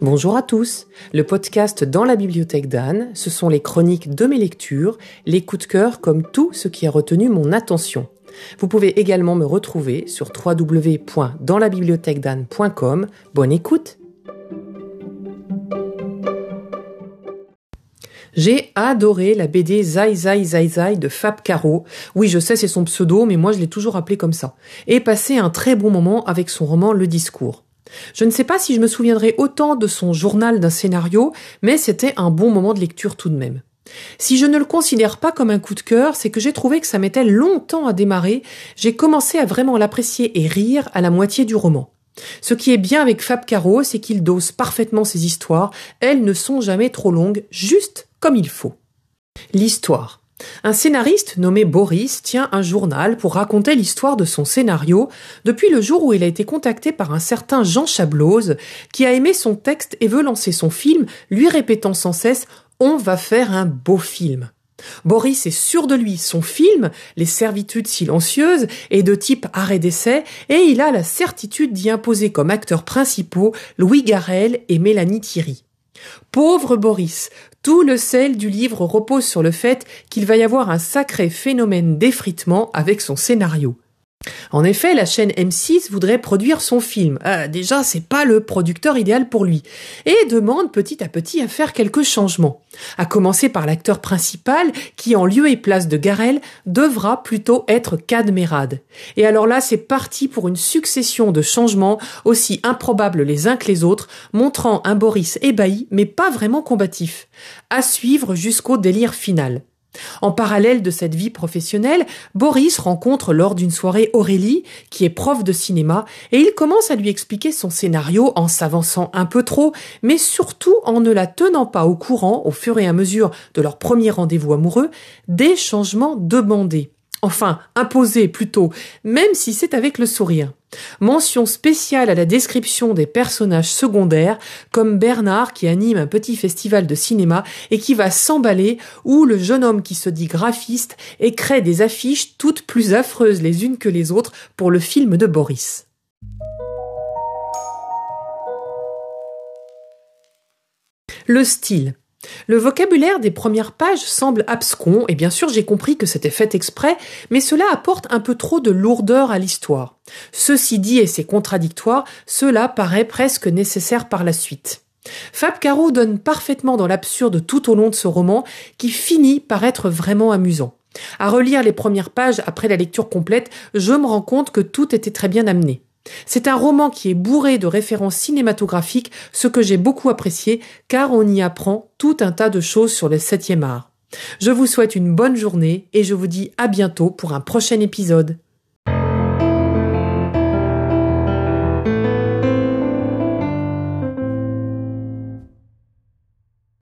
Bonjour à tous. Le podcast Dans la bibliothèque d'Anne, ce sont les chroniques de mes lectures, les coups de cœur comme tout ce qui a retenu mon attention. Vous pouvez également me retrouver sur www.danslabibliothèquedanne.com. Bonne écoute. J'ai adoré la BD Zai Zai Zai Zai de Fab Caro. Oui, je sais, c'est son pseudo, mais moi je l'ai toujours appelé comme ça. Et passé un très bon moment avec son roman Le Discours. Je ne sais pas si je me souviendrai autant de son journal d'un scénario, mais c'était un bon moment de lecture tout de même. Si je ne le considère pas comme un coup de cœur, c'est que j'ai trouvé que ça mettait longtemps à démarrer, j'ai commencé à vraiment l'apprécier et rire à la moitié du roman. Ce qui est bien avec Fab Caro, c'est qu'il dose parfaitement ses histoires, elles ne sont jamais trop longues, juste comme il faut. L'histoire. Un scénariste nommé Boris tient un journal pour raconter l'histoire de son scénario depuis le jour où il a été contacté par un certain Jean Chablose qui a aimé son texte et veut lancer son film, lui répétant sans cesse On va faire un beau film. Boris est sûr de lui, son film, Les servitudes silencieuses, est de type arrêt d'essai, et il a la certitude d'y imposer comme acteurs principaux Louis Garrel et Mélanie Thierry. Pauvre Boris, tout le sel du livre repose sur le fait qu'il va y avoir un sacré phénomène d'effritement avec son scénario. En effet, la chaîne M6 voudrait produire son film. Euh, déjà, c'est pas le producteur idéal pour lui. Et demande petit à petit à faire quelques changements. À commencer par l'acteur principal, qui en lieu et place de Garel, devra plutôt être Cadmerade. Et alors là, c'est parti pour une succession de changements, aussi improbables les uns que les autres, montrant un Boris ébahi, mais pas vraiment combatif. À suivre jusqu'au délire final. En parallèle de cette vie professionnelle, Boris rencontre lors d'une soirée Aurélie, qui est prof de cinéma, et il commence à lui expliquer son scénario en s'avançant un peu trop, mais surtout en ne la tenant pas au courant, au fur et à mesure de leur premier rendez-vous amoureux, des changements demandés enfin imposé plutôt, même si c'est avec le sourire. Mention spéciale à la description des personnages secondaires, comme Bernard qui anime un petit festival de cinéma et qui va s'emballer, ou le jeune homme qui se dit graphiste et crée des affiches toutes plus affreuses les unes que les autres pour le film de Boris. Le style. Le vocabulaire des premières pages semble abscon, et bien sûr j'ai compris que c'était fait exprès, mais cela apporte un peu trop de lourdeur à l'histoire. Ceci dit, et c'est contradictoire, cela paraît presque nécessaire par la suite. Fab Caro donne parfaitement dans l'absurde tout au long de ce roman, qui finit par être vraiment amusant. À relire les premières pages après la lecture complète, je me rends compte que tout était très bien amené. C'est un roman qui est bourré de références cinématographiques, ce que j'ai beaucoup apprécié, car on y apprend tout un tas de choses sur le septième art. Je vous souhaite une bonne journée et je vous dis à bientôt pour un prochain épisode.